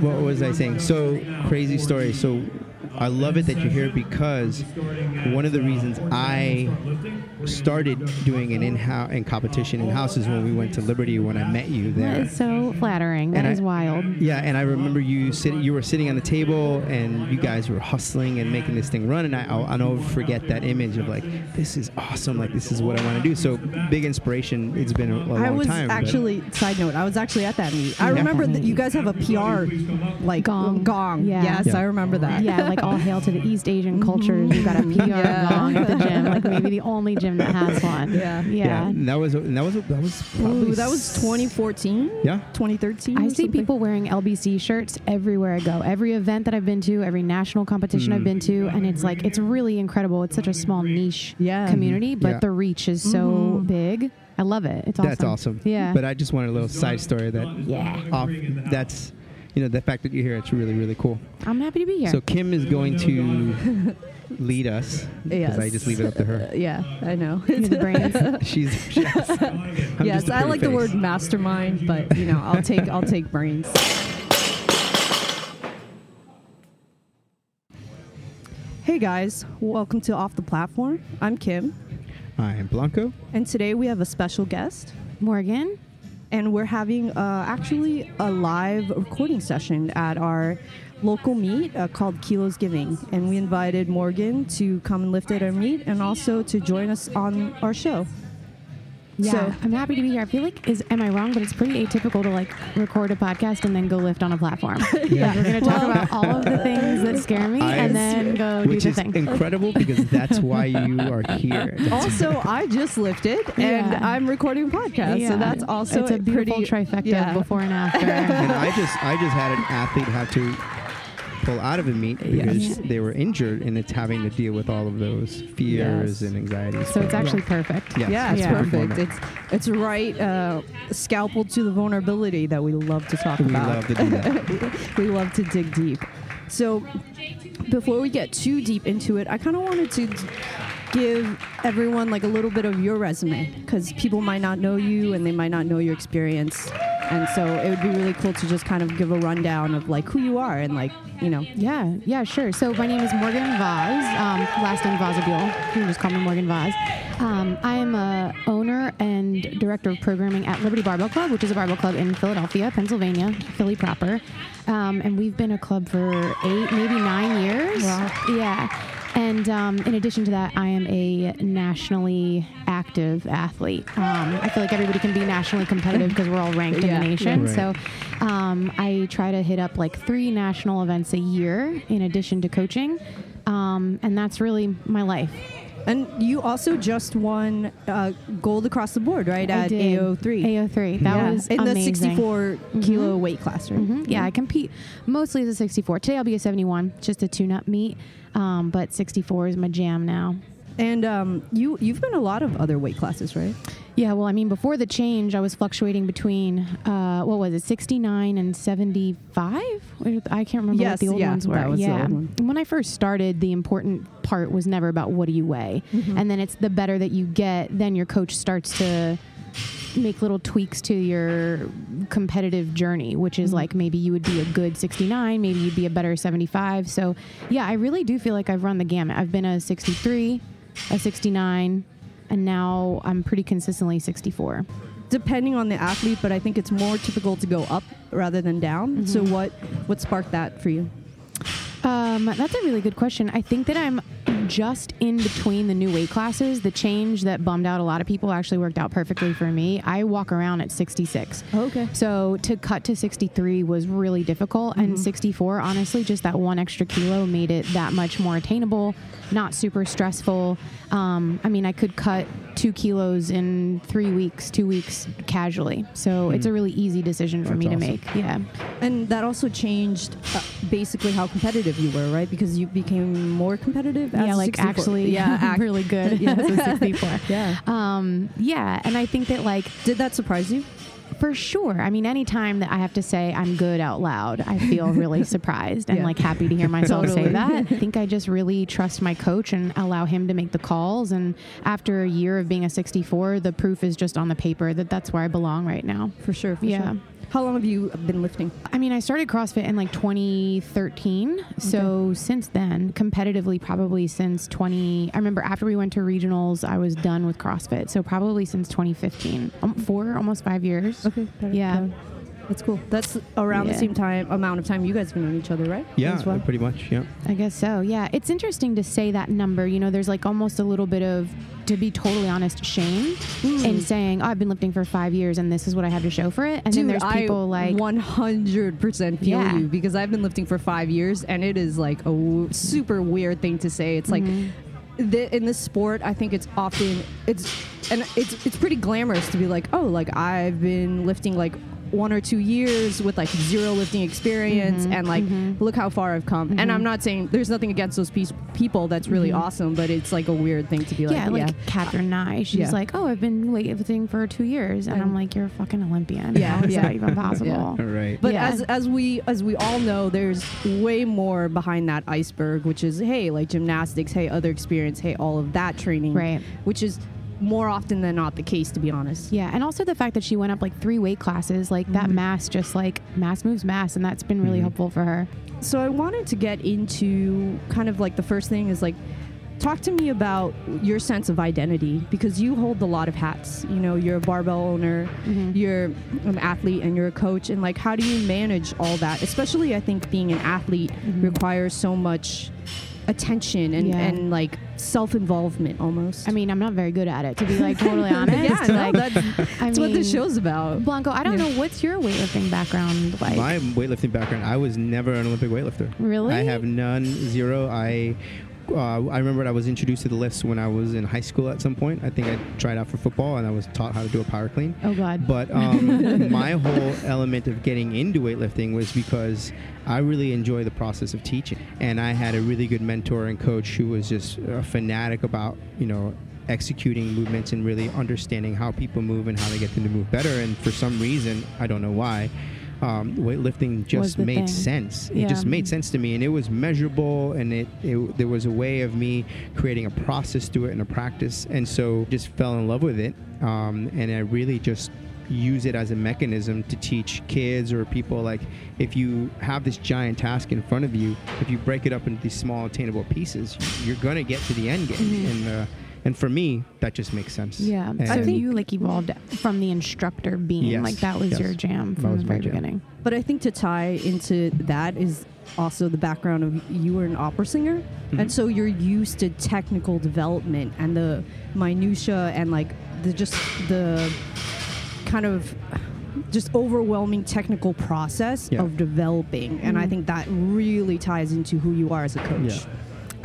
what was I saying? So crazy story. So I love it that you're here because one of the reasons I started doing an in-house in competition in houses when we went to Liberty when I met you That there. is so flattering. That And is I- wild. Yeah, and I remember you sitting. You were sitting on the table, and you guys were hustling and making this thing run. And I, I'll, I'll never forget that image of like, this is awesome. Like, this is what I want to do. So big inspiration. It's been a, a long I was time. but- actually side note. I was actually at that meet. I remember that you guys have a PR like Gong. Um, gong. Yeah. Yes, Yeah. I remember that. Yeah, like all hail to the East Asian mm-hmm. cultures. You've got a PR Yeah. gong at the gym, like maybe the only gym that has one. Yeah. yeah. and that was that was that was probably Ooh, that was 2014. Yeah. 2013. I see something? people wearing LBC shirts everywhere I go. Every event that I've been to, every national competition Mm. I've been to, and it's like it's really incredible. It's such a small niche Yeah. community, mm-hmm. but Yeah. the reach is so mm-hmm. big. I love it. It's awesome. That's awesome. Yeah. But I just wanted a little side story that yeah. off. That's you know the fact that you're here. It's really really cool. I'm happy to be here. So Kim is going to lead us because I just leave it up to her. Uh, yeah, I know. You're the brains. She's yes. I'm yes, just a I pretty like the word mastermind, but you know, I'll take I'll take brains. Hey guys, welcome to Off the Platform. I'm Kim, I am Blanco. and today we have a special guest, Morgan. And we're having uh, actually a live recording session at our local meet uh, called Kilos Giving, and we invited Morgan to come and lift at our meet, and also to join us on our show. Yeah, So- I'm happy to be here. I feel like is am I wrong? But it's pretty atypical to like record a podcast and then go lift on a platform. Yeah. We're gonna talk Well- about all of the things that scare me I- and then go Which do is the thing. incredible because that's why you are here. That's- Also, I just lifted, and Yeah. I'm recording a podcast, Yeah. so that's also it's a beautiful pretty, trifecta yeah. before and after. and I just I just had an athlete have to pull out of a meet because Yes. they were injured and it's having to deal with all of those fears Yes. and anxieties. so it's actually perfect. yeah, Yeah, it's perfect. It's it's right uh, scalpel to the vulnerability that we love to talk we about. We love to do that. we love to dig deep. So, before we get too deep into it, I kind of wanted to give everyone like a little bit of your resume because people might not know you and they might not know your experience. And so it would be really cool to just kind of give a rundown of like who you are and like, you know, Yeah, yeah, sure. So my name is Morgan Vaz, um, last name Vazabule. You can just call me Morgan Vaz. Um, I am a owner and director of programming at Liberty Barbell Club, which is a barbell club in Philadelphia, Pennsylvania, Philly proper. Um, and we've been a club for eight, maybe nine years. Wow. Yeah. And um, in addition to that, I am a nationally active athlete. Um, I feel like everybody can be nationally competitive because we're all ranked in the nation. Right. So um, I try to hit up like three national events a year in addition to coaching. Um, and that's really my life. And you also just won uh, gold across the board, right? I at did. AO3. AO3. That Yeah. was in the amazing. 64 kilo weight class, right? Mhm. Yeah, I compete mostly as a 64. Today I'll be a 71, just a tune-up meet. Um, but 64 is my jam now. And um, you you've been a lot of other weight classes, right? Yeah, well, I mean, before the change, I was fluctuating between uh, what was it, 69 and 75? I can't remember Yes, what the old yeah, ones were. that was the yeah, old one. when I first started, the important part was never about what do you weigh, Mm-hmm. and then it's the better that you get, then your coach starts to make little tweaks to your competitive journey, which is Mm-hmm. like maybe you would be a good 69, maybe you'd be a better 75. So, yeah, I really do feel like I've run the gamut. I've been a 63, a 69, and now I'm pretty consistently 64. Depending on the athlete, but I think it's more typical to go up rather than down. So Mm-hmm. what what sparked that for you? Um, that's a really good question. I think that I'm just in between the new weight classes. The change that bummed out a lot of people actually worked out perfectly for me. I walk around at 66. Okay. So to cut to 63 was really difficult. And mm-hmm. 64, honestly, just that one extra kilo made it that much more attainable, not super stressful. Um, I mean, I could cut two kilos in three weeks, two weeks casually. So it's a really easy decision for That's me to awesome. make. Yeah. And that also changed uh, basically how competitive you were, right? Because you became more competitive. As yeah, like 64. actually, yeah, act- really good Yeah. as a 64. Yeah. Um, yeah, and I think that like Did that surprise you? For sure. I mean, anytime that I have to say I'm good out loud, I feel really surprised and Yeah. like happy to hear myself say that. I think I just really trust my coach and allow him to make the calls. And after a year of being a 64, the proof is just on the paper that that's where I belong right now. For sure. For Yeah. Sure. How long have you been lifting? I mean, I started CrossFit in like 2013. So since then, competitively, probably since 20. I remember after we went to regionals, I was done with CrossFit. So probably since 2015, um, four, almost five years. Okay. Yeah. That's cool. That's around the same time amount of time you guys have known each other, right? Yeah, As well? pretty much. Yeah. I guess so. Yeah, it's interesting to say that number. You know, there's like almost a little bit of, to be totally honest, shame Mm. in saying, "Oh, I've been lifting for five years, and this is what I have to show for it." And then there's people I like, 100% feel Yeah. you because I've been lifting for five years and it is like a w- super weird thing to say. It's Mm-hmm. like the, in this sport, I think it's often it's and it's it's pretty glamorous to be like, oh, like I've been lifting like one or two years with like zero lifting experience Mm-hmm, and like look how far I've come. And I'm not saying there's nothing against those pe- people that's really awesome, but it's like a weird thing to be like, Mm-hmm. yeah, like Katherine Nye. She's Yeah. like, "Oh, I've been weightlifting for two years," and I'm like, "You're a fucking Olympian. Yeah, How is yeah. that even possible?" All right. But Yeah. as as we as we all know, there's way more behind that iceberg, which is hey, like gymnastics, hey, other experience, hey, all of that training, Right. Which is more often than not the case, to be honest. Yeah, and also the fact that she went up like three weight classes, like Mm-hmm. that mass, just like mass moves mass, and that's been really Mhm. helpful for her. So I wanted to get into kind of like the first thing is like talk to me about your sense of identity because you hold a lot of hats. You know, you're a barbell owner, Mhm. you're an athlete, and you're a coach. And like, how do you manage all that? Especially, I think being an athlete Mhm. requires so much attention and, Yeah. and like self involvement almost. I mean, I'm not very good at it, to be like totally honest. yeah, no, like, that's, I that's what the show's about. Blanco, I don't Yeah. know what's your weightlifting background like. My weightlifting background, I was never an Olympic weightlifter. really? I have none, zero. I uh, I remember I was introduced to the lifts when I was in high school at some point. I think I tried out for football and I was taught how to do a power clean. Oh God. But um, my whole element of getting into weightlifting was because I really enjoy the process of teaching, and I had a really good mentor and coach who was just a fanatic about you know executing movements and really understanding how people move and how they get them to move better. And for some reason, I don't know why. Um, weightlifting just made thing. sense. It just made sense to me, and it was measurable, and it, it there was a way of me creating a process to it and a practice, and so just fell in love with it, um, and I really just use it as a mechanism to teach kids or people like if you have this giant task in front of you, if you break it up into these small attainable pieces, you're gonna get to the end game, Mhm. and uh, and for me that just makes sense. yeah. And- So think- you like evolved from the instructor being Yes, like that was yes. your jam from the very jam. beginning. But I think to tie into that is also the background of you were an opera singer, Mhm. and so you're used to technical development and the minutia and like the just the kind of just overwhelming technical process Yeah. of developing, and I Mhm. think that really ties into who you are as a coach. Yeah.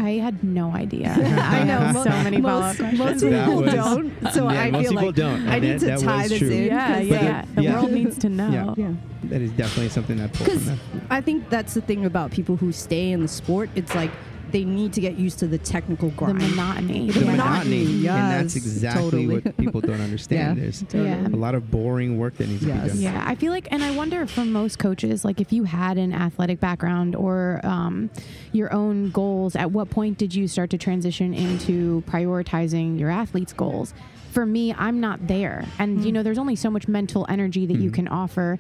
I had no idea. I know mo- so many follow-up most, most people was- don't, so Yeah, I most feel people like don't, I need that- to that tie was this true. in. yeah, 'cause, But yeah. The yeah. world needs to know. Yeah. yeah. That is definitely something that pulled Because. I think that's the thing about people who stay in the sport. It's like they need to get used to the technical grind, The monotony. The The yeah. monotony, monotony, and that's exactly totally. what people don't understand. Yeah. There's Yeah. a lot of boring work that needs Yes. to be done. Yeah, I feel like, and I wonder for most coaches, like if you had an athletic background or um, your own goals, at what point did you start to transition into prioritizing your athletes' goals? For me, I'm not there. And, you Mm. know, there's only so much mental energy that you Mhm. can offer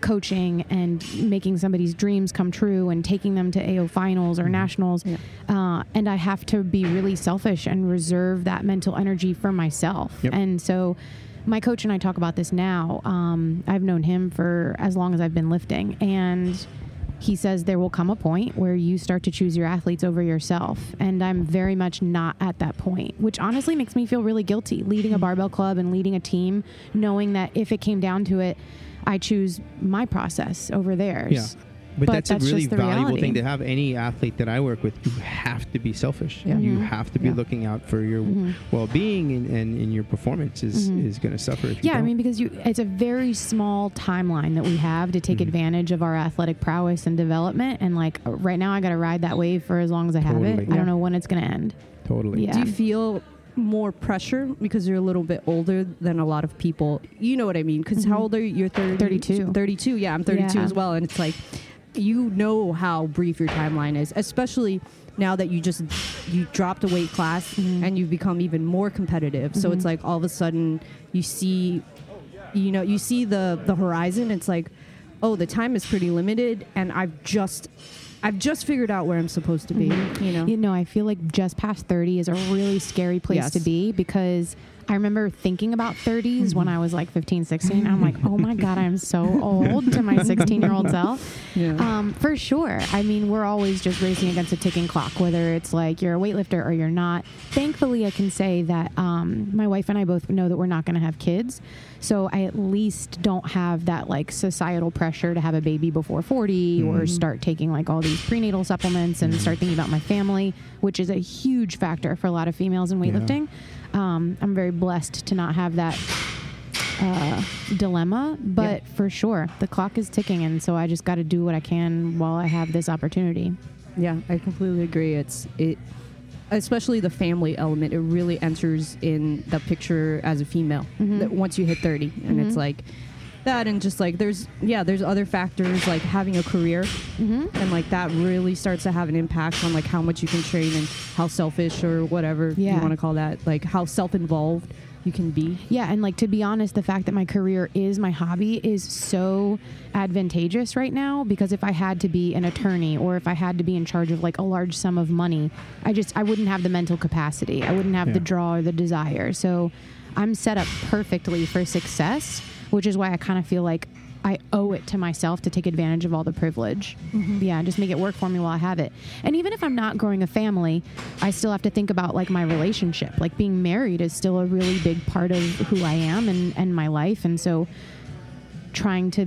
coaching and making somebody's dreams come true and taking them to AO finals or Mhm. nationals. Yeah. Uh, and I have to be really selfish and reserve that mental energy for myself. Yep. And so my coach and I talk about this now. Um, I've known him for as long as I've been lifting. And he says there will come a point where you start to choose your athletes over yourself. And I'm very much not at that point, which honestly makes me feel really guilty leading a barbell club and leading a team, knowing that if it came down to it, I choose my process over theirs. Yeah. But, But that's, that's a really valuable reality. thing to have. Any athlete that I work with, you have to be selfish. Yeah. You Mhm. have to be Yeah. looking out for your Mhm. well-being, and, and, and your performance is, Mhm. is going to suffer. If you Yeah, I don't. mean, because you, it's a very small timeline that we have to take Mhm. advantage of our athletic prowess and development. And like right now, I got to ride that wave for as long as I have it. Totally. I don't know when it's going to end. totally. Yeah. Do you feel more pressure because you're a little bit older than a lot of people? You know what I mean? Because how Mhm. old are you? You're 30, 32. 32. Yeah, I'm 32 Yeah. as well. And it's like, you know how brief your timeline is, especially now that you just you dropped a weight class Mhm. and you've become even more competitive. So Mhm. it's like all of a sudden you see you know, you see the the horizon. It's like, oh, the time is pretty limited, and I've just I've just figured out where I'm supposed to be. You know. You know, I feel like just past 30 is a really scary place Yes. to be because I remember thinking about 30s when Mm-hmm. I was like 15, 16. I'm like, oh my God, I'm so old to my 16 year old self. Yeah. Um, for sure. I mean, we're always just racing against a ticking clock, whether it's like you're a weightlifter or you're not. Thankfully, I can say that um, my wife and I both know that we're not going to have kids. So I at least don't have that like societal pressure to have a baby before 40 or start taking like all these prenatal supplements and start thinking about my family, which is a huge factor for a lot of females in Yeah. Um, I'm very blessed to not have that uh, dilemma, but for sure, the clock is ticking, and so I just got to do what I can while I have this opportunity. Yeah, I completely agree. It's it, especially the family element. It really enters in the picture as a female Mhm. that once you hit thirty, and it's Mhm. like that, and just like there's yeah, there's other factors like having a career, Mm-hmm. and like that really starts to have an impact on like how much you can train and how selfish or whatever you want to call that, like how self-involved you can be. Yeah, and like to be honest, the fact that my career is my hobby is so advantageous right now because if I had to be an attorney or if I had to be in charge of like a large sum of money, I just I wouldn't have the mental capacity. I wouldn't have the draw or the desire. So I'm set up perfectly for success, which is why I kind of feel like I owe it to myself to take advantage of all the privilege. Mm-hmm. Yeah, just make it work for me while I have it. And even if I'm not growing a family, I still have to think about like my relationship. Like being married is still a really big part of who I am and, and my life. And so trying to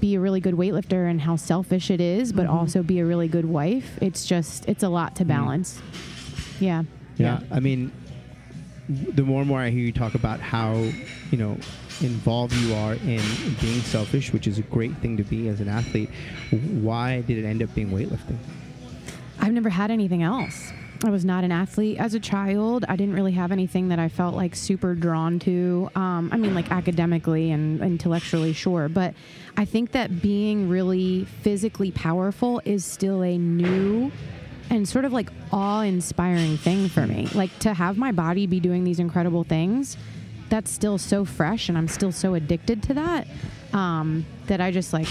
be a really good weightlifter and how selfish it is, but mm-hmm. also be a really good wife, it's just, it's a lot to mm-hmm. balance. Yeah. Yeah, I mean, the more and more I hear you talk about how you know involved you are in being selfish, which is a great thing to be as an athlete. Why did it end up being weightlifting? I've never had anything else. I was not an athlete as a child. I didn't really have anything that I felt like super drawn to. Um, I mean, like academically and intellectually, sure. But I think that being really physically powerful is still a new and sort of like awe inspiring thing for me. Like to have my body be doing these incredible things, that's still so fresh and I'm still so addicted to that um, that I just like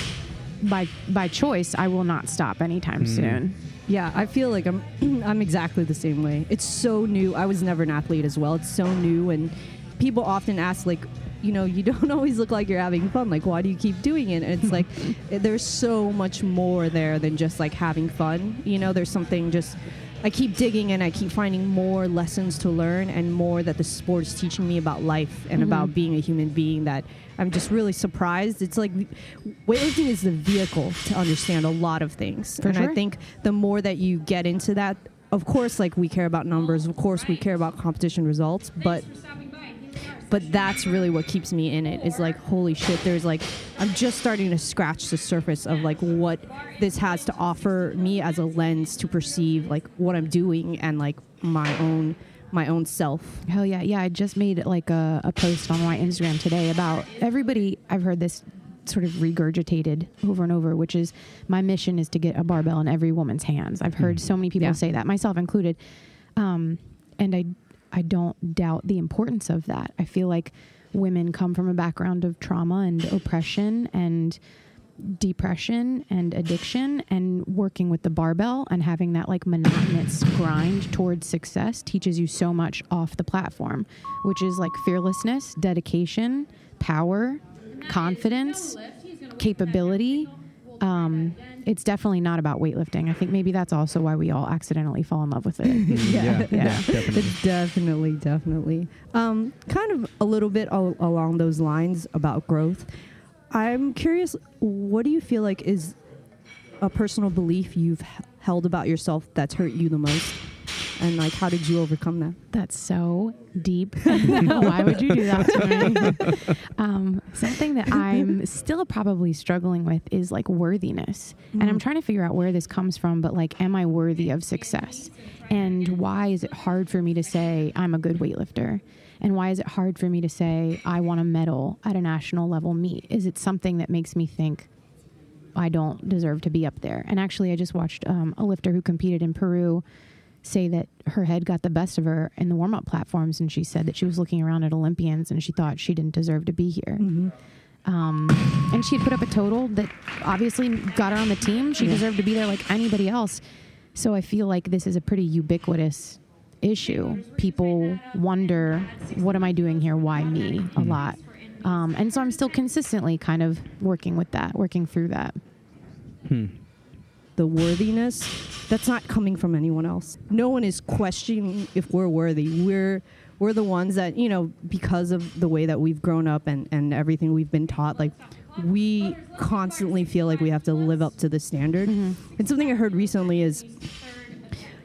by by choice I will not stop anytime soon. Yeah, I feel like I'm I'm exactly the same way. It's so new. I was never an athlete as well. It's so new and people often ask like, you know, you don't always look like you're having fun. Like why do you keep doing it? And it's like there's so much more there than just like having fun. You know, there's something just I keep digging and I keep finding more lessons to learn and more that the sport is teaching me about life and about being a human being that I'm just really surprised. It's like weightlifting is the vehicle to understand a lot of things. For and sure. I think the more that you get into that, of course, like we care about numbers, of course, we care about competition results, but but that's really what keeps me in it is like holy shit there's like i'm just starting to scratch the surface of like what this has to offer me as a lens to perceive like what i'm doing and like my own my own self Hell yeah. Yeah. I just made like a, a post on my Instagram today about everybody. I've heard this sort of regurgitated over and over, which is my mission is to get a barbell in every woman's hands. I've heard so many people Yeah. say that, myself included. Um, and I, I don't doubt the importance of that. I feel like women come from a background of trauma and oppression and depression and addiction and working with the barbell and having that like monotonous grind towards success teaches you so much off the platform which is like fearlessness dedication power confidence capability um, it's definitely not about weightlifting i think maybe that's also why we all accidentally fall in love with it yeah, Yeah. definitely. It's definitely, definitely. Um, kind of a little bit al- along those lines about growth. I'm curious, what do you feel like is a personal belief you've h- held about yourself that's hurt you the most? And like, how did you overcome that? That's so deep. Why would you do that to me? um, something that I'm still probably struggling with is like worthiness. And I'm trying to figure out where this comes from, but like, am I worthy of success? And why is it hard for me to say I'm a good weightlifter? And why is it hard for me to say I want a medal at a national level meet? Is it something that makes me think I don't deserve to be up there? And actually, I just watched um, a lifter who competed in Peru say that her head got the best of her in the warm up platforms, and she said that she was looking around at Olympians and she thought she didn't deserve to be here. Mm-hmm. Um, and she had put up a total that obviously got her on the team. She Yeah. deserved to be there like anybody else. So I feel like this is a pretty ubiquitous issue. People wonder, what am I doing here? Why me? A lot. Um, and so I'm still consistently kind of working with that, working through that. Hmm. the worthiness that's not coming from anyone else. No one is questioning if we're worthy. We're we're the ones that you know because of the way that we've grown up and and everything we've been taught like we constantly feel like we have to live up to the standard. Mm-hmm. And something i heard recently is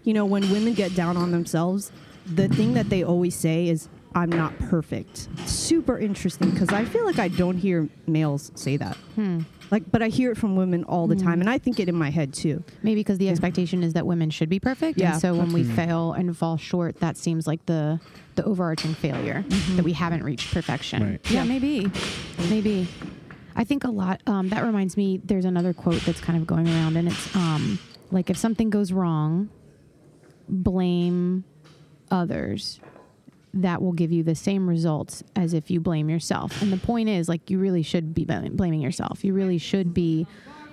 you know when women get down on themselves the thing that they always say is i'm not perfect. Super interesting because i feel like i don't hear males say that hmm. Like but i hear it from women all the time and i think it in my head too Maybe because the expectation is that women should be perfect, Yeah. and so when we fail and fall short, that seems like the the overarching failure that we haven't reached perfection. Right. Yeah, maybe, maybe. I think a lot. Um, that reminds me. There's another quote that's kind of going around, and it's um, like if something goes wrong, blame others. That will give you the same results as if you blame yourself. And the point is, like, you really should be blaming yourself. You really should be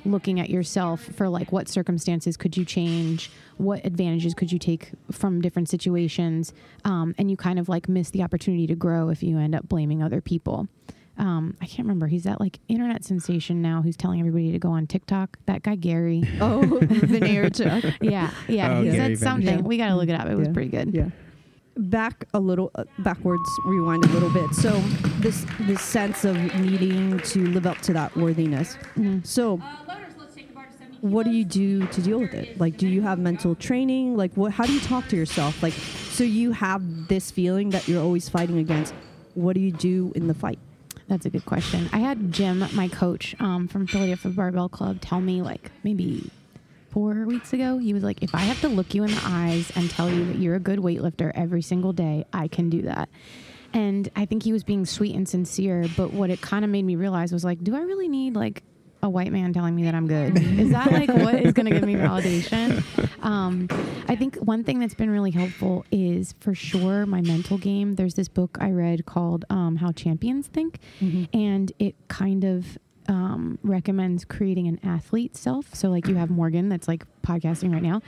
looking at yourself for like what circumstances could you change what advantages could you take from different situations um, and you kind of like miss the opportunity to grow if you end up blaming other people um, i can't remember he's that like internet sensation now who's telling everybody to go on tiktok that guy gary oh Vaynerchuk. yeah yeah Oh, he Gary said something Vaynerchuk. we gotta look it up it was pretty good Yeah. Back a little, uh, backwards, rewind a little bit. So this this sense of needing to live up to that worthiness. So, what do you do to deal with it? Like, do you have mental training? Like, what? How do you talk to yourself? Like, so you have this feeling that you're always fighting against. What do you do in the fight? That's a good question. I had Jim, my coach um, from Philadelphia Barbell Club, tell me like maybe four weeks ago. He was like, if I have to look you in the eyes and tell you that you're a good weightlifter every single day, I can do that. And I think he was being sweet and sincere. But what it kind of made me realize was like, do I really need like a white man telling me that I'm good? Is that like what is going to give me validation? Um, I think one thing that's been really helpful is for sure my mental game. There's this book I read called um, How Champions Think, and it kind of um, recommends creating an athlete self. So, like, you have Morgan that's like podcasting right now,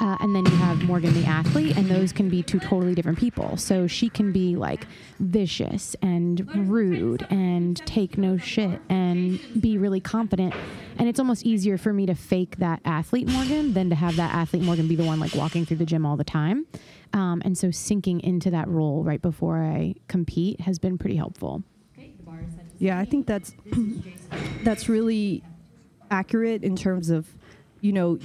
uh, and then you have Morgan the athlete, and those can be two totally different people. So, she can be like vicious and rude and take no shit and be really confident. And it's almost easier for me to fake that athlete Morgan than to have that athlete Morgan be the one like walking through the gym all the time. Um, and so, sinking into that role right before I compete has been pretty helpful. Yeah, I think that's that's really accurate in terms of, you know,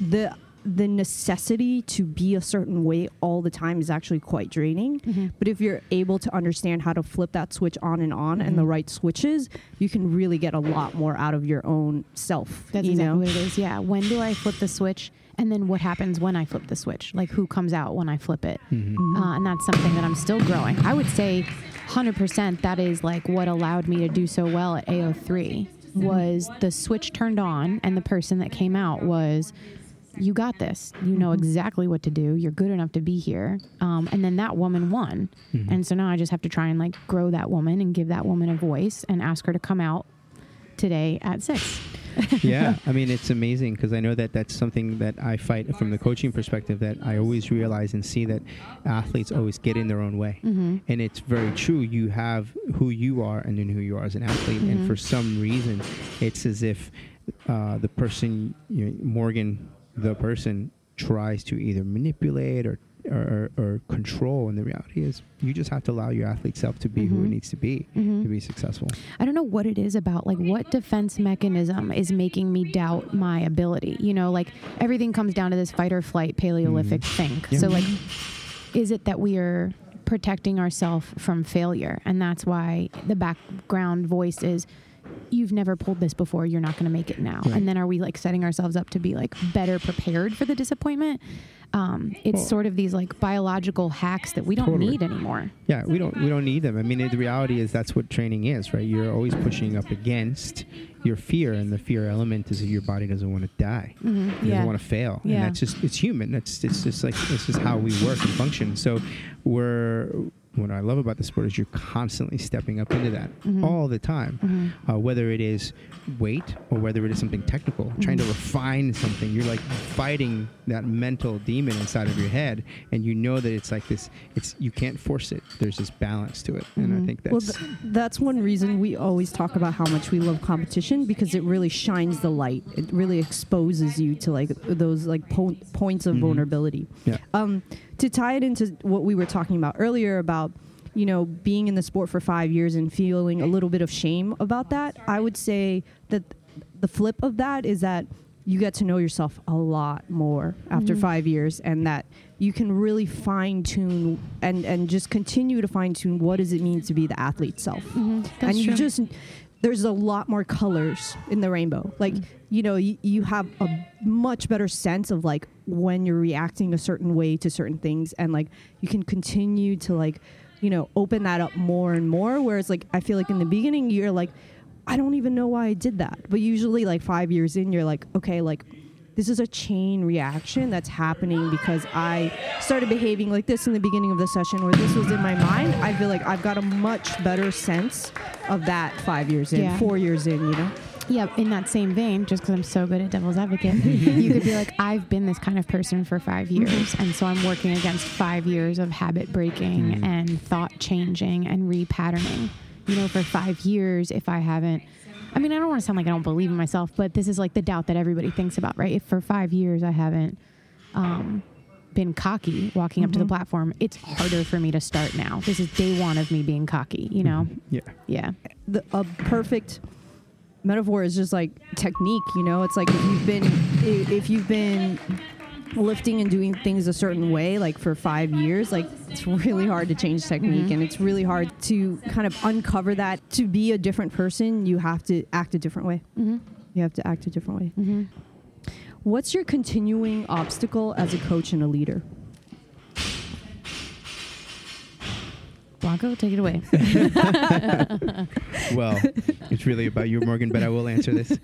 the the necessity to be a certain way all the time is actually quite draining. Mm-hmm. But if you're able to understand how to flip that switch on and on and the Mhm. right switches, you can really get a lot more out of your own self. That's you exactly know? what it is. Yeah. When do I flip the switch? And then what happens when I flip the switch? Like who comes out when I flip it? Mm-hmm. Uh, and that's something that I'm still growing. I would say 100% that is like what allowed me to do so well at AO3 was the switch turned on and the person that came out was you got this. You know exactly what to do. You're good enough to be here. Um, and then that woman won. And so now I just have to try and like grow that woman and give that woman a voice and ask her to come out today at six. yeah, I mean it's amazing because I know that that's something that I fight from the coaching perspective. That I always realize and see that athletes always get in their own way, Mm-hmm. and it's very true. You have who you are, and then who you are as an athlete, Mhm. and for some reason, it's as if uh, the person, you know, Morgan, the person, tries to either manipulate or. Or, or control, and the reality is, you just have to allow your athlete self to be who Mhm. it needs to be Mhm. to be successful. I don't know what it is about like what defense mechanism is making me doubt my ability. You know, like everything comes down to this fight or flight Paleolithic thing. Yeah. So like is it that we are protecting ourselves from failure and that's why the background voice is you've never pulled this before, you're not going to make it now. Right. And then are we like setting ourselves up to be like better prepared for the disappointment? Um, it's Well- sort of these like biological hacks that we don't Totally. need anymore. Yeah, we don't we don't need them. I mean, the reality is that's what training is, right? You're always pushing up against your fear, and the fear element is that your body doesn't want to die. It Yeah. doesn't want to fail, Yeah. and that's just it's human. That's it's just like it's just how we work and function. So we're what I love about the sport is you're constantly stepping up into that Mhm. all the time, Mhm. uh, whether it is weight or whether it is something technical, trying to refine something. You're like fighting that mental demon inside of your head, and you know that it's like this. It's you can't force it. There's this balance to it, and I Mhm. think Well, that's th- that's one reason we always talk about how much we love competition because it really shines the light. It really exposes you to like those like po- points of Mhm. vulnerability. yeah. Um, to tie it into what we were talking about earlier about you know being in the sport for five years and feeling a little bit of shame about that, I would say that the flip of that is that you get to know yourself a lot more after Mhm. five years, and that you can really fine tune and and just continue to fine tune what does it mean to be the athlete self Mhm. That's and you true. just there's a lot more colors in the rainbow like you know you, you have a much better sense of like when you're reacting a certain way to certain things and like you can continue to like you know open that up more and more whereas like i feel like in the beginning you're like i don't even know why i did that but usually like five years in you're like okay like this is a chain reaction that's happening because I started behaving like this in the beginning of the session where this was in my mind. I feel like I've got a much better sense of that five years in, Yeah. four years in, you know? Yeah, in that same vein, just because I'm so good at devil's advocate, you could be like, I've been this kind of person for five years. And so I'm working against five years of habit breaking Mhm. and thought changing and repatterning. You know, for five years, if I haven't, I mean, I don't want to sound like I don't believe in myself, but this is like the doubt that everybody thinks about, right? If for five years I haven't um, been cocky walking up to the Mhm. platform, it's harder for me to start now. This is day one of me being cocky, you know? yeah. Yeah. The, a perfect metaphor is just like technique, you know? It's like if you've been, if you've been lifting and doing things a certain way like for five years like it's really hard to change technique Mhm. and it's really hard to kind of uncover that to be a different person you have to act a different way Mm-hmm. you have to act a different way Mm-hmm. What's your continuing obstacle as a coach and a leader? Blanco, take it away. well, it's really about you, Morgan, but I will answer this.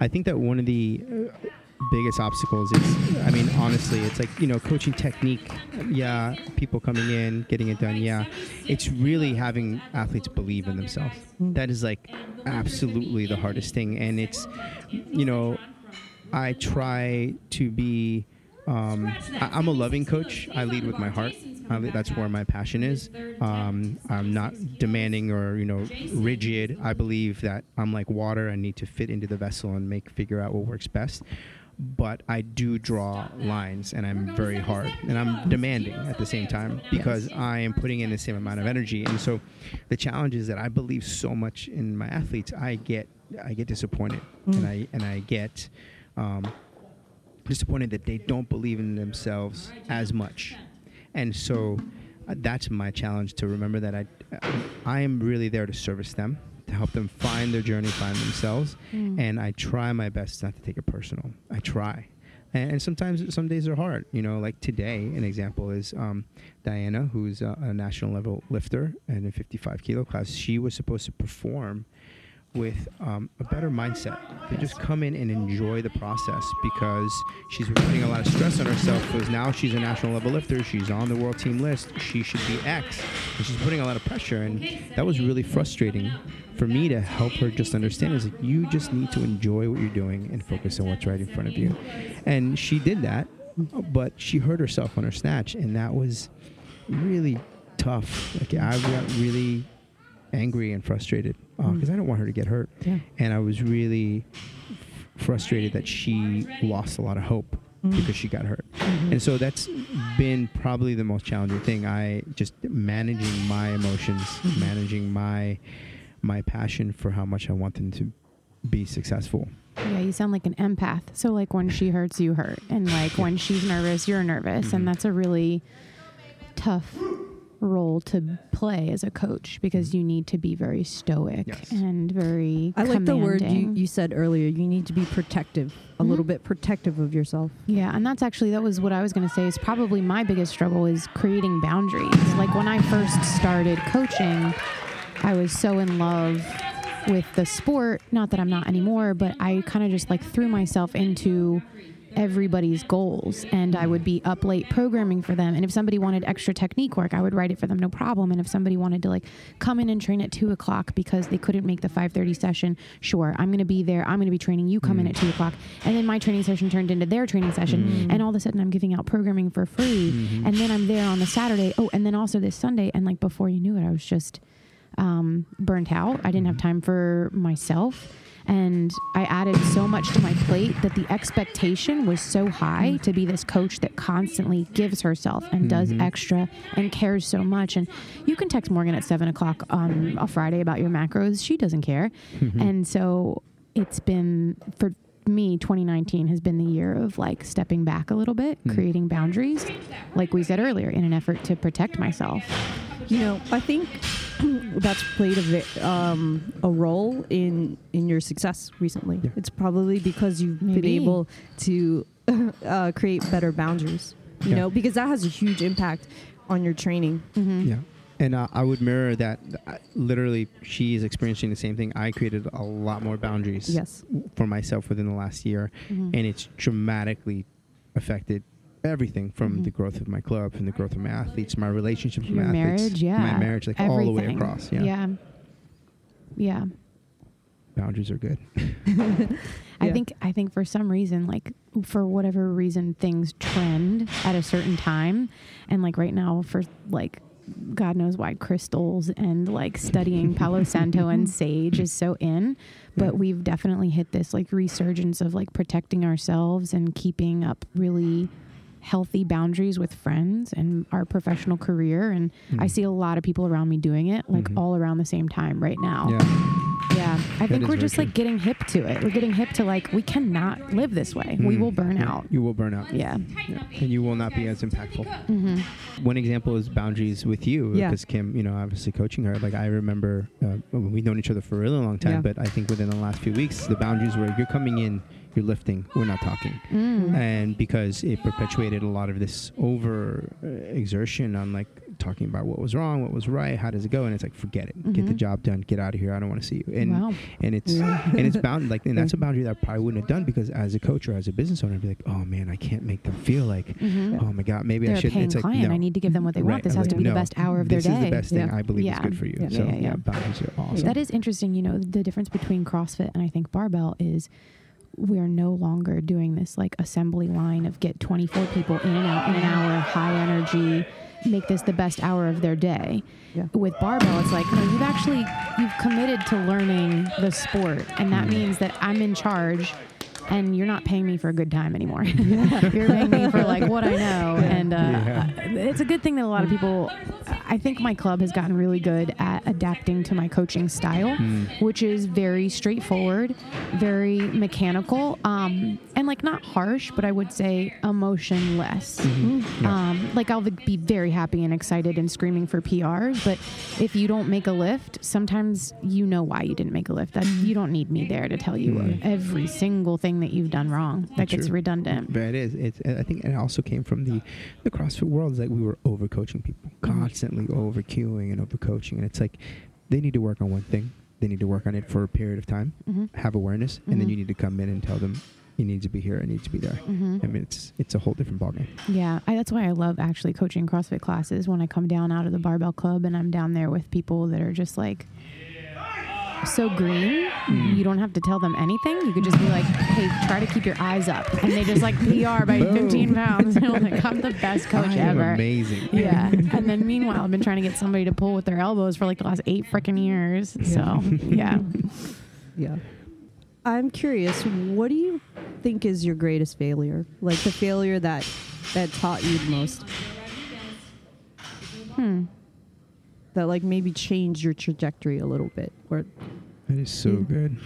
I think that one of the uh, biggest obstacles is, I mean, honestly, it's like, you know, coaching technique. Yeah, people coming in, getting it done. Yeah. It's really having athletes believe in themselves. That is like absolutely the hardest thing. And it's, you know, I try to be. Um, I, I'm a loving coach. I lead with my heart. That's where my passion is. Um, I'm not demanding or you know rigid. I believe that I'm like water. I need to fit into the vessel and make figure out what works best. But I do draw lines, and I'm very hard, and I'm demanding at the same time because I am putting in the same amount of energy. And so, the challenge is that I believe so much in my athletes. I get I get disappointed, Mm. and I and I get. Um, disappointed that they don't believe in themselves as much and so uh, that's my challenge to remember that I, I am really there to service them to help them find their journey find themselves. Mm. and i try my best not to take it personal. I try. And, and sometimes some days are hard. You know like today an example is um, diana who's a, a national level lifter and in 55 kilo class. She was supposed to perform with um, a better mindset to just come in and enjoy the process because she's putting a lot of stress on herself because now she's a national level lifter. She's on the world team list. She should be x. And she's putting a lot of pressure. And that was really frustrating for me to help her just understand is that you just need to enjoy what you're doing and focus on what's right in front of you. And she did that but she hurt herself on her snatch. And that was really tough. Like i got really angry and frustrated because I don't want her to get hurt. Yeah. And I was really f- frustrated that she lost a lot of hope Mm. because she got hurt. Mhm. And so that's been probably the most challenging thing. I just managing my emotions, Mhm. managing my my passion for how much I want them to be successful. Yeah, you sound like an empath. So like when she hurts, you hurt, and like when she's nervous, you're nervous, Mhm. and that's a really tough role to play as a coach because you need to be very stoic Yes. and very. I like the word you, you said earlier. You need to be protective, a Mhm. little bit protective of yourself. Yeah, and that's actually that was what I was going to say is probably my biggest struggle is creating boundaries. Like when I first started coaching, I was so in love with the sport, not that I'm not anymore, but I kind of just like threw myself into everybody's goals and I would be up late programming for them. And if somebody wanted extra technique work I would write it for them no problem. And if somebody wanted to like come in and train at two o'clock because they couldn't make the 5.30 session sure I'm to be there. I'm to be training. You come in at mm. two o'clock. And then my training session turned into their training session. Mm. And all of a sudden I'm giving out programming for free. Mm-hmm. And then I'm there on the Saturday. Oh and then also this Sunday. And like before you knew it I was just um, burnt out. I didn't have mm. time for myself. And I added so much to my plate that the expectation was so high mm. to be this coach that constantly gives herself and does mm-hmm. extra and cares so much. And you can text Morgan at seven o'clock on a Friday about your macros. She doesn't care. Mm-hmm. And so it's been for me 2019 has been the year of like stepping back a little bit mm. creating boundaries like we said earlier in an effort to protect myself You know, I think that's played a vi- um, a role in in your success recently. Yeah. It's probably because you've been able to uh, create better boundaries. You Yeah. know, because that has a huge impact on your training. Mhm. Yeah. And uh, I would mirror that. uh, Literally, she is experiencing the same thing. I created a lot more boundaries Yes. for myself within the last year, Mhm. and it's dramatically affected everything from Mhm. the growth of my club, from the growth of my athletes, my relationships with my athletes, marriage, yeah, my marriage, like all the way across. Yeah. yeah, yeah. boundaries are good. I think I think for some reason, like for whatever reason, things trend at a certain time, and like right now, for like God knows why crystals and like studying Palo Santo and sage is so in, but Yeah. we've definitely hit this like resurgence of like protecting ourselves and keeping up really healthy boundaries with friends and our professional career and I Mm. see a lot of people around me doing it like Mhm. all around the same time right now. Yeah. Yeah, I That think we're just true. like getting hip to it. We're getting hip to like we cannot live this way. We Mm. will burn Yeah. out. You will burn out. Yeah. Yeah. And you will not be as impactful. hmm One example is boundaries with you, because Kim, you know, obviously coaching her. Like I remember, uh, we've known each other for a really long time, but I think within the last few weeks, the boundaries were you're coming in, you're lifting, we're not talking, Mm. and because it perpetuated a lot of this over uh, exertion on like talking about what was wrong, what was right, how does it go, and it's like forget it, get the Mhm. job done, get out of here, I don't want to see you, and wow. and it's and it's bound like and that's a boundary that I probably wouldn't have done because as a coach or as a business owner, I'd be like, oh man, I can't make them feel like. hmm Oh my God! Maybe They're I a should. paying It's like client. no. I need to give them what they Right, want. This I'm has like, to be no, the best hour of their day. This is the best thing Yeah. I believe Yeah. is good for you. Yeah, so yeah, yeah. boundaries are awesome. That is interesting. You know, the difference between CrossFit and I think barbell is we're no longer doing this like assembly line of get 24 people in and out in an hour, high energy, make this the best hour of their day. Yeah. With barbell, it's like, no, you've actually you've committed to learning the sport, and that Mhm. means that I'm in charge. And you're not paying me for a good time anymore. you're paying me for like what I know, and uh, Yeah. it's a good thing that a lot of people. I think my club has gotten really good at adapting to my coaching style, Mm. which is very straightforward, very mechanical, um, and like not harsh, but I would say emotionless. Mm-hmm. Yeah. Um, like I'll be very happy and excited and screaming for PRs, but if you don't make a lift, sometimes you know why you didn't make a lift. That you don't need me there to tell you Mm. every single thing that you've done wrong. That gets redundant. But it is. It's. I think it also came from the the CrossFit world. Is like we were overcoaching people, Mhm. constantly over cueing and overcoaching, and it's like they need to work on one thing. They need to work on it for a period of time, hmm have awareness, and then you need to come in and tell them you need to be here, I need to be there. hmm I mean, it's it's a whole different ballgame. Yeah, I, that's why I love actually coaching CrossFit classes when I come down out of the barbell club and I'm down there with people that are just like so green. Mm. You don't have to tell them anything. You could just be like, "Hey, try to keep your eyes up," and they just like PR by Boom. 15 pounds. And I'm like, I'm the best coach I ever. amazing. Yeah, and then meanwhile, I've been trying to get somebody to pull with their elbows for like the last eight freaking years. So yeah. Yeah. I'm curious, what do you think is your greatest failure? Like the failure that that taught you the most? Hmm. That like maybe changed your trajectory a little bit or That is so Yeah. good.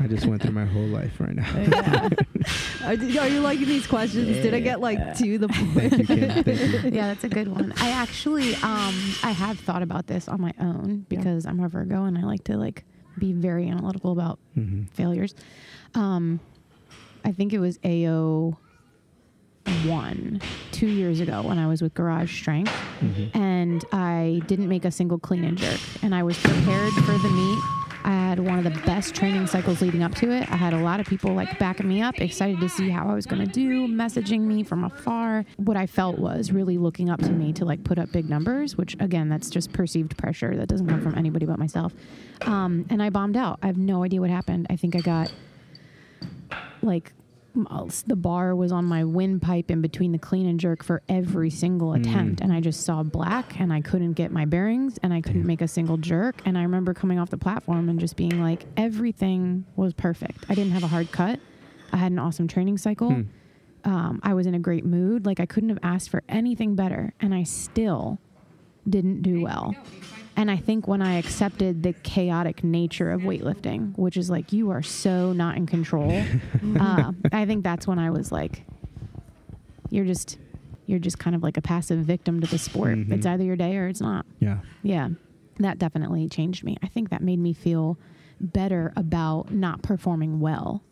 I just went through my whole life right now. Yeah. Are, are you liking these questions? Did I get like to the point? Thank you, Kim. Thank you. yeah, that's a good one. I actually, um, I have thought about this on my own because I'm a Virgo and I like to like be very analytical about hmm failures. Um, I think it was AO one two years ago when I was with Garage Strength, hmm and I didn't make a single clean and jerk, and I was prepared for the meet. I had one of the best training cycles leading up to it. I had a lot of people like backing me up, excited to see how I was going to do, messaging me from afar. What I felt was really looking up to me to like put up big numbers, which again, that's just perceived pressure that doesn't come from anybody but myself. Um, and I bombed out. I have no idea what happened. I think I got like the bar was on my windpipe in between the clean and jerk for every single Mm. attempt and i just saw black and i couldn't get my bearings and i couldn't make a single jerk and i remember coming off the platform and just being like everything was perfect. I didn't have a hard cut. I had an awesome training cycle. Hmm. um, i was in a great mood. Like i couldn't have asked for anything better and i still didn't do well and I think when I accepted the chaotic nature of weightlifting, which is like you are so not in control, uh, I think that's when I was like, you're just, you're just kind of like a passive victim to the sport. Mhm. It's either your day or it's not. Yeah. Yeah, that definitely changed me. I think that made me feel better about not performing well.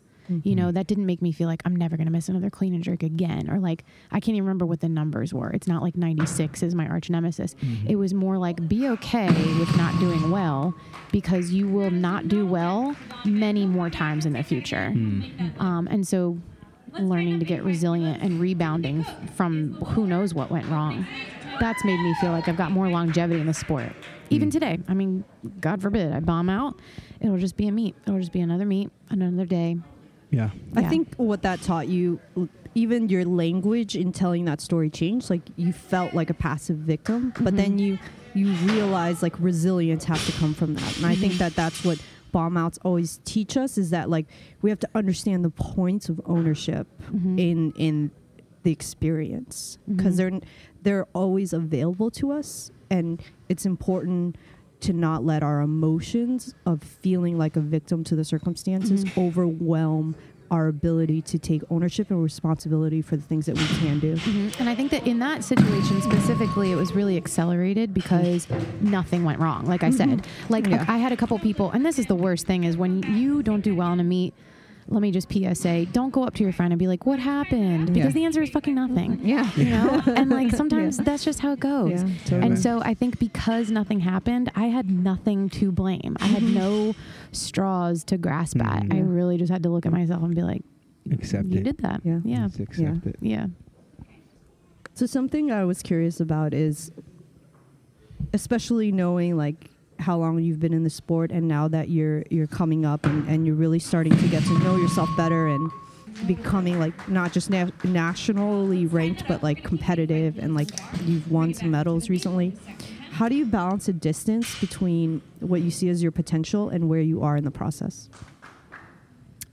You know, that didn't make me feel like I'm never going to miss another clean and jerk again. Or like, I can't even remember what the numbers were. It's not like 96 is my arch nemesis. It was more like, be okay with not doing well because you will not do well many more times in the future. Mm. Um, and so learning to get resilient and rebounding from who knows what went wrong. That's made me feel like I've got more longevity in the sport. Even Mm. today, I mean, God forbid I bomb out, it'll just be a meet. It'll just be another meet, another day. Yeah. I Yeah. think what that taught you, even your language in telling that story changed. Like you felt like a passive victim, but then Mhm. you you realize like resilience has to come from that. And I think Mhm. that that's what bomb outs always teach us is that like we have to understand the points of ownership Mhm. in in the experience because Mhm. they're they're always available to us and it's important to not let our emotions of feeling like a victim to the circumstances Mhm. overwhelm our ability to take ownership and responsibility for the things that we can do. Mhm. And I think that in that situation specifically, it was really accelerated because nothing went wrong. Like I said, like Yeah. I had a couple people, and this is the worst thing: is when you don't do well in a meet. Let me just PSA: Don't go up to your friend and be like, "What happened?" Because Yeah. the answer is fucking nothing. Yeah. You know, and like sometimes Yeah. that's just how it goes. Yeah, totally. And so I think because nothing happened, I had nothing to blame. I had no straws to grasp at. Mhm. I really just had to look at myself and be like, Accept it. "You it. did that." Yeah. Yeah. Just accept it. Yeah. So something I was curious about is especially knowing like how long you've been in the sport and now that you're you're coming up and, and you're really starting to get to know yourself better and becoming like not just na- nationally ranked but like competitive and like you've won some medals recently. How do you balance a distance between what you see as your potential and where you are in the process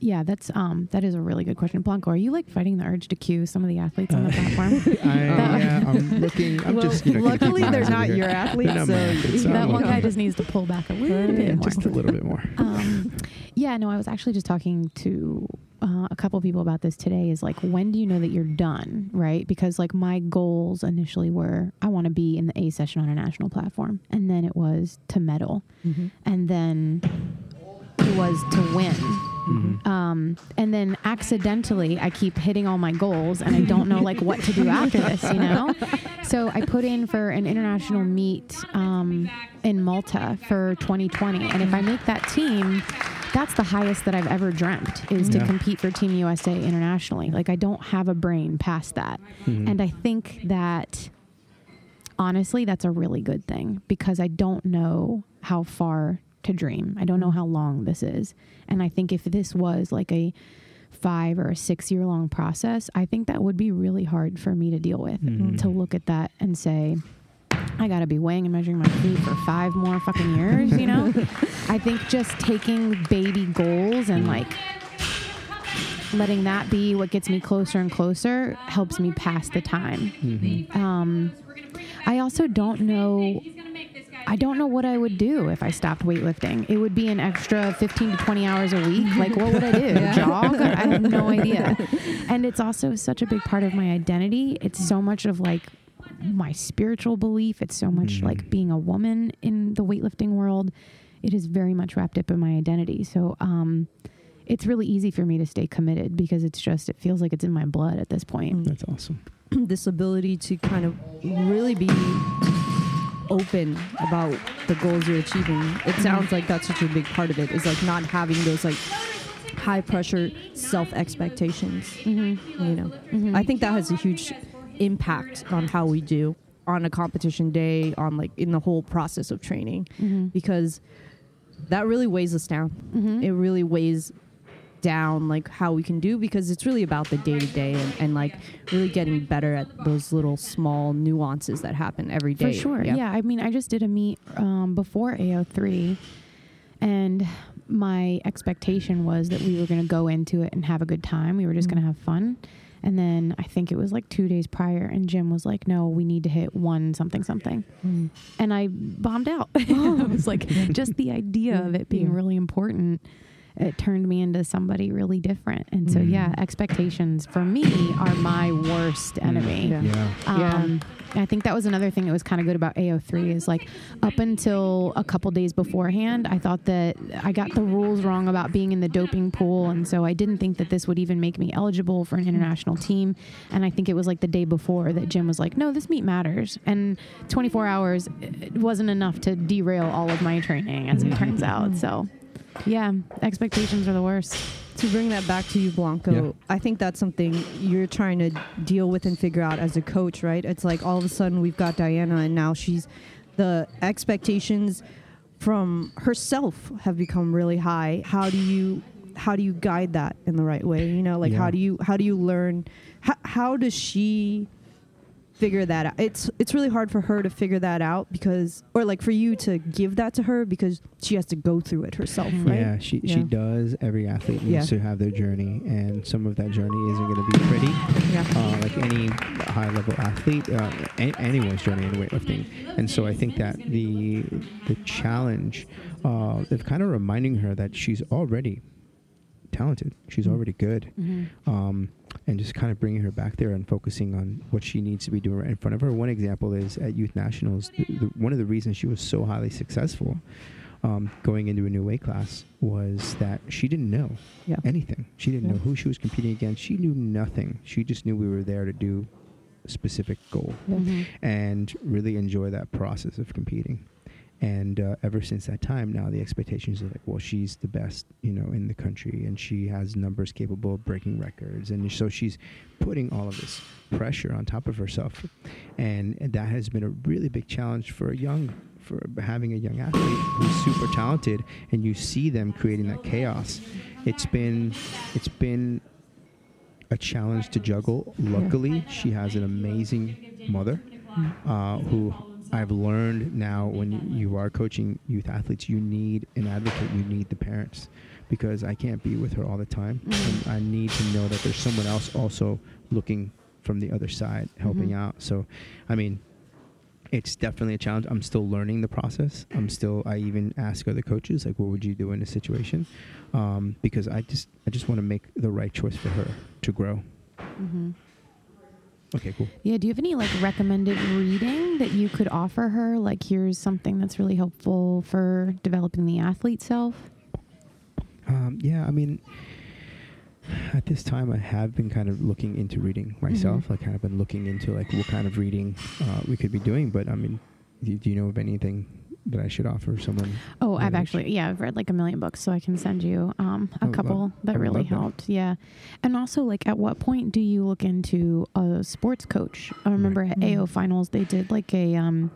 Yeah, that's um that is a really good question. Blanco, are you like fighting the urge to cue some of the athletes on the Uh, platform? I, That- yeah, I'm looking. I'm Well, just, you know, luckily they're not your athletes, so athletes, that one guy just needs to pull back a little Yeah, bit more. just a little bit more. um, yeah, no, I was actually just talking to uh, a couple people about this today. Is like, when do you know that you're done, right? Because like my goals initially were, I want to be in the A session on a national platform, and then it was to medal, and then it was to win. Mhm. Um, and then accidentally, I keep hitting all my goals, and I don't know like what to do after this. You know, so I put in for an international meet um, in Malta for 2020, and if I make that team, that's the highest that I've ever dreamt is to compete for Team USA internationally. Like I don't have a brain past that, Mhm. and I think that honestly, that's a really good thing because I don't know how far to dream. I don't know how long this is. And I think if this was like a five or a six year long process, I think that would be really hard for me to deal with. Mhm. To look at that and say, I got to be weighing and measuring my feet for five more fucking years, you know? I think just taking baby goals and like letting that be what gets me closer and closer helps me pass the time. Mhm. Um, I also don't know I don't know what I would do if I stopped weightlifting. It would be an extra 15 to 20 hours a week. Like, what would I do? Yeah. Jog? I have no idea. And it's also such a big part of my identity. It's so much of like my spiritual belief. It's so much Mhm. like being a woman in the weightlifting world. It is very much wrapped up in my identity. So, um, it's really easy for me to stay committed because it's just, it feels like it's in my blood at this point. That's awesome. this ability to kind of really be open about the goals you're achieving. It sounds like that's such a big part of it is like not having those like high pressure self expectations. Mm-hmm. You know, Mhm. I think that has a huge impact on how we do on a competition day, on like in the whole process of training, Mm-hmm. because that really weighs us down. Mm-hmm. It really weighs down like how we can do because it's really about the day to day and like really getting better at those little small nuances that happen every day. For sure. Yeah. I mean, I just did a meet um, before AO3, and my expectation was that we were going to go into it and have a good time. We were just Mhm. going to have fun. And then I think it was like two days prior, and Jim was like, "No, we need to hit one something something," Mm. and I bombed out. I was like, just the idea of it being Yeah. really important. It turned me into somebody really different. And so, Mhm. yeah, expectations for me are my worst enemy. Yeah. Yeah. Yeah. Um, I think that was another thing that was kind of good about AO3 is like up until a couple days beforehand, I thought that I got the rules wrong about being in the doping pool. And so I didn't think that this would even make me eligible for an international team. And I think it was like the day before that Jim was like, no, this meet matters. And 24 hours it wasn't enough to derail all of my training, as it turns out. So, yeah, expectations are the worst. To bring that back to you, Blanco, Yeah. I think that's something you're trying to deal with and figure out as a coach, right? It's like all of a sudden we've got Diana, and now she's the expectations from herself have become really high. How do you how do you guide that in the right way? You know, like Yeah. how do you how do you learn? How, how does she figure that out? It's it's really hard for her to figure that out because, or like for you to give that to her because she has to go through it herself, right? Yeah, she, Yeah. she does. Every athlete needs Yeah. to have their journey, and some of that journey isn't going to be pretty. Yeah. uh, like any high level athlete, uh, a- anyone's journey in weightlifting. And so I think that the the challenge uh, of kind of reminding her that she's already talented, she's Mm. already good, Mm-hmm. um, and just kind of bringing her back there and focusing on what she needs to be doing right in front of her. One example is at Youth Nationals, the, the, one of the reasons she was so highly successful. Um, going into a new weight class was that she didn't know Yeah. anything. She didn't Yeah. know who she was competing against. She knew nothing. She just knew we were there to do a specific goal Mm-hmm. and really enjoy that process of competing. And uh, ever since that time, now the expectations are like, well, she's the best, you know, in the country, and she has numbers capable of breaking records, and so she's putting all of this pressure on top of herself, and, and that has been a really big challenge for a young, for having a young athlete who's super talented, and you see them creating that chaos. It's been, it's been a challenge to juggle. Luckily, she has an amazing mother uh, who I've learned now when you, you are coaching youth athletes, you need an advocate, you need the parents because I can't be with her all the time. Mhm. And I need to know that there's someone else also looking from the other side, helping Mhm. out. So, I mean, it's definitely a challenge. I'm still learning the process. I'm still. I even ask other coaches like, "What would you do in a situation?" Um, because I just, I just want to make the right choice for her to grow. Mm-hmm. Okay, cool. Yeah, do you have any like recommended reading that you could offer her? Like, here's something that's really helpful for developing the athlete self. Um, yeah, I mean, at this time, I have been kind of looking into reading myself. Mhm. Like, kind of been looking into like what kind of reading uh, we could be doing. But I mean, do, do you know of anything that I should offer someone? Oh, I've actually, yeah, I've read like a million books, so I can send you um, a would couple love- that really love that. helped. Yeah, and also like, at what point do you look into a sports coach? I remember at Mm. AO finals they did like a um,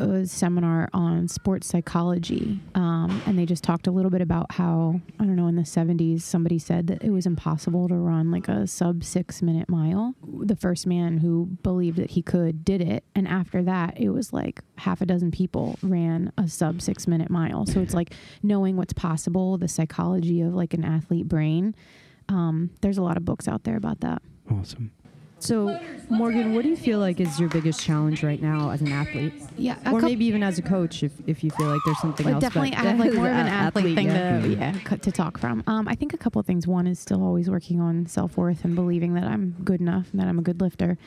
a seminar on sports psychology, um, and they just talked a little bit about how I don't know in the '70s somebody said that it was impossible to run like a sub six minute mile. The first man who believed that he could did it, and after that, it was like half a dozen people ran a sub six minute mile. So it's like knowing what's possible, the psychology of like an athlete brain. Um, there's a lot of books out there about that. Awesome. So, Morgan, what do you feel like is your biggest challenge right now as an athlete, Yeah, or maybe even as a coach, if, if you feel like there's something But else? definitely, I have like more of an a- athlete, thing yeah. to yeah to talk from. Um, I think a couple of things. One is still always working on self worth and believing that I'm good enough and that I'm a good lifter.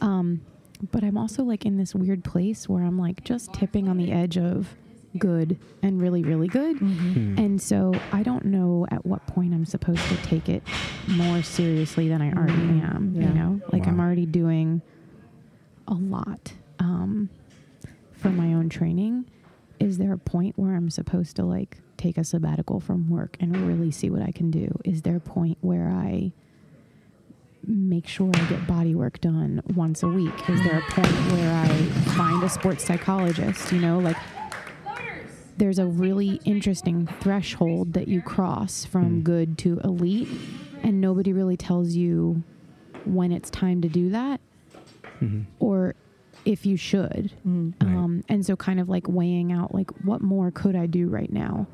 Um, but I'm also like in this weird place where I'm like just tipping on the edge of good and really really good. Mhm. And so I don't know at what point I'm supposed to take it more seriously than I already Mm, am. yeah. You know, like I'm already doing a lot um, for my own training. Is there a point where I'm supposed to like take a sabbatical from work and really see what I can do? Is there a point where I make sure I get body work done once a week? Is there a point where I find a sports psychologist? You know, like there's a really interesting threshold that you cross from Mm. good to elite, and nobody really tells you when it's time to do that Mhm. or if you should. Mm. Right. Um, and so, kind of like weighing out, like, what more could I do right now?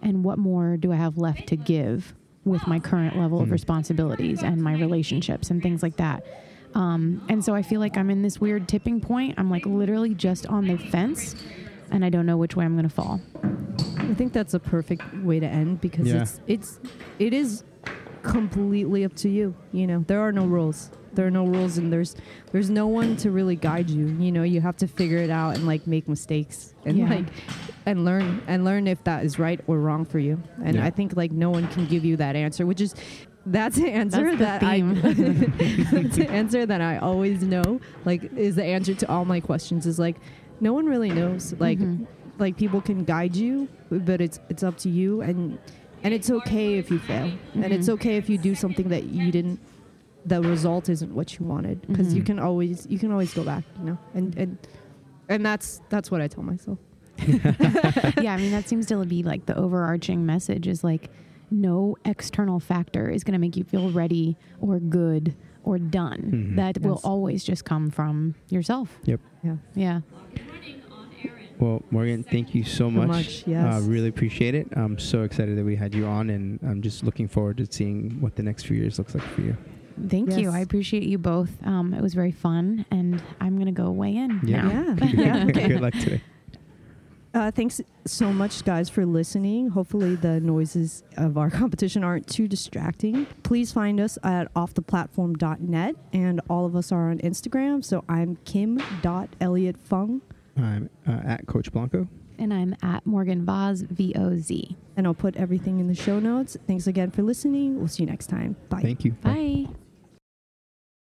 And what more do I have left to give with my current level of Mhm. responsibilities and my relationships and things like that? Um, and so, I feel like I'm in this weird tipping point. I'm like literally just on the fence, and I don't know which way I'm going to fall. I think that's a perfect way to end because Yeah. it's it's it is completely up to you. You know, there are no rules. There are no rules, and there's there's no one to really guide you. You know, you have to figure it out and like make mistakes and Yeah. like and learn and learn if that is right or wrong for you. And Yeah. I think like no one can give you that answer, which is that's the answer That's the that I theme. that's the answer that I always know. Like is the answer to all my questions is like no one really knows. Like Mhm. like people can guide you, but it's it's up to you and and it's okay if you fail. And it's Mhm. okay if you do something that you didn't the result isn't what you wanted because you Mhm. can always you can always go back, you know. And and and that's that's what I tell myself. yeah, I mean that seems to be like the overarching message is like no external factor is going to make you feel ready or good or done. Mhm. That will always just come from yourself. Yep. Yeah. Yeah. Well, Morgan, thank you so much. much, yes. Uh, really appreciate it. I'm so excited that we had you on, and I'm just looking forward to seeing what the next few years looks like for you. Thank you. I appreciate you both. Um, it was very fun, and I'm going to go weigh in Yeah. now. Yeah. yeah. Good, good luck today. Uh, thanks so much, guys, for listening. Hopefully, the noises of our competition aren't too distracting. Please find us at offtheplatform.net, and all of us are on Instagram. So I'm kim.elliottfung, I'm uh, at Coach Blanco. And I'm at Morgan Voz, V O Z. and I'll put everything in the show notes. Thanks again for listening. We'll see you next time. Bye. Thank you. Bye.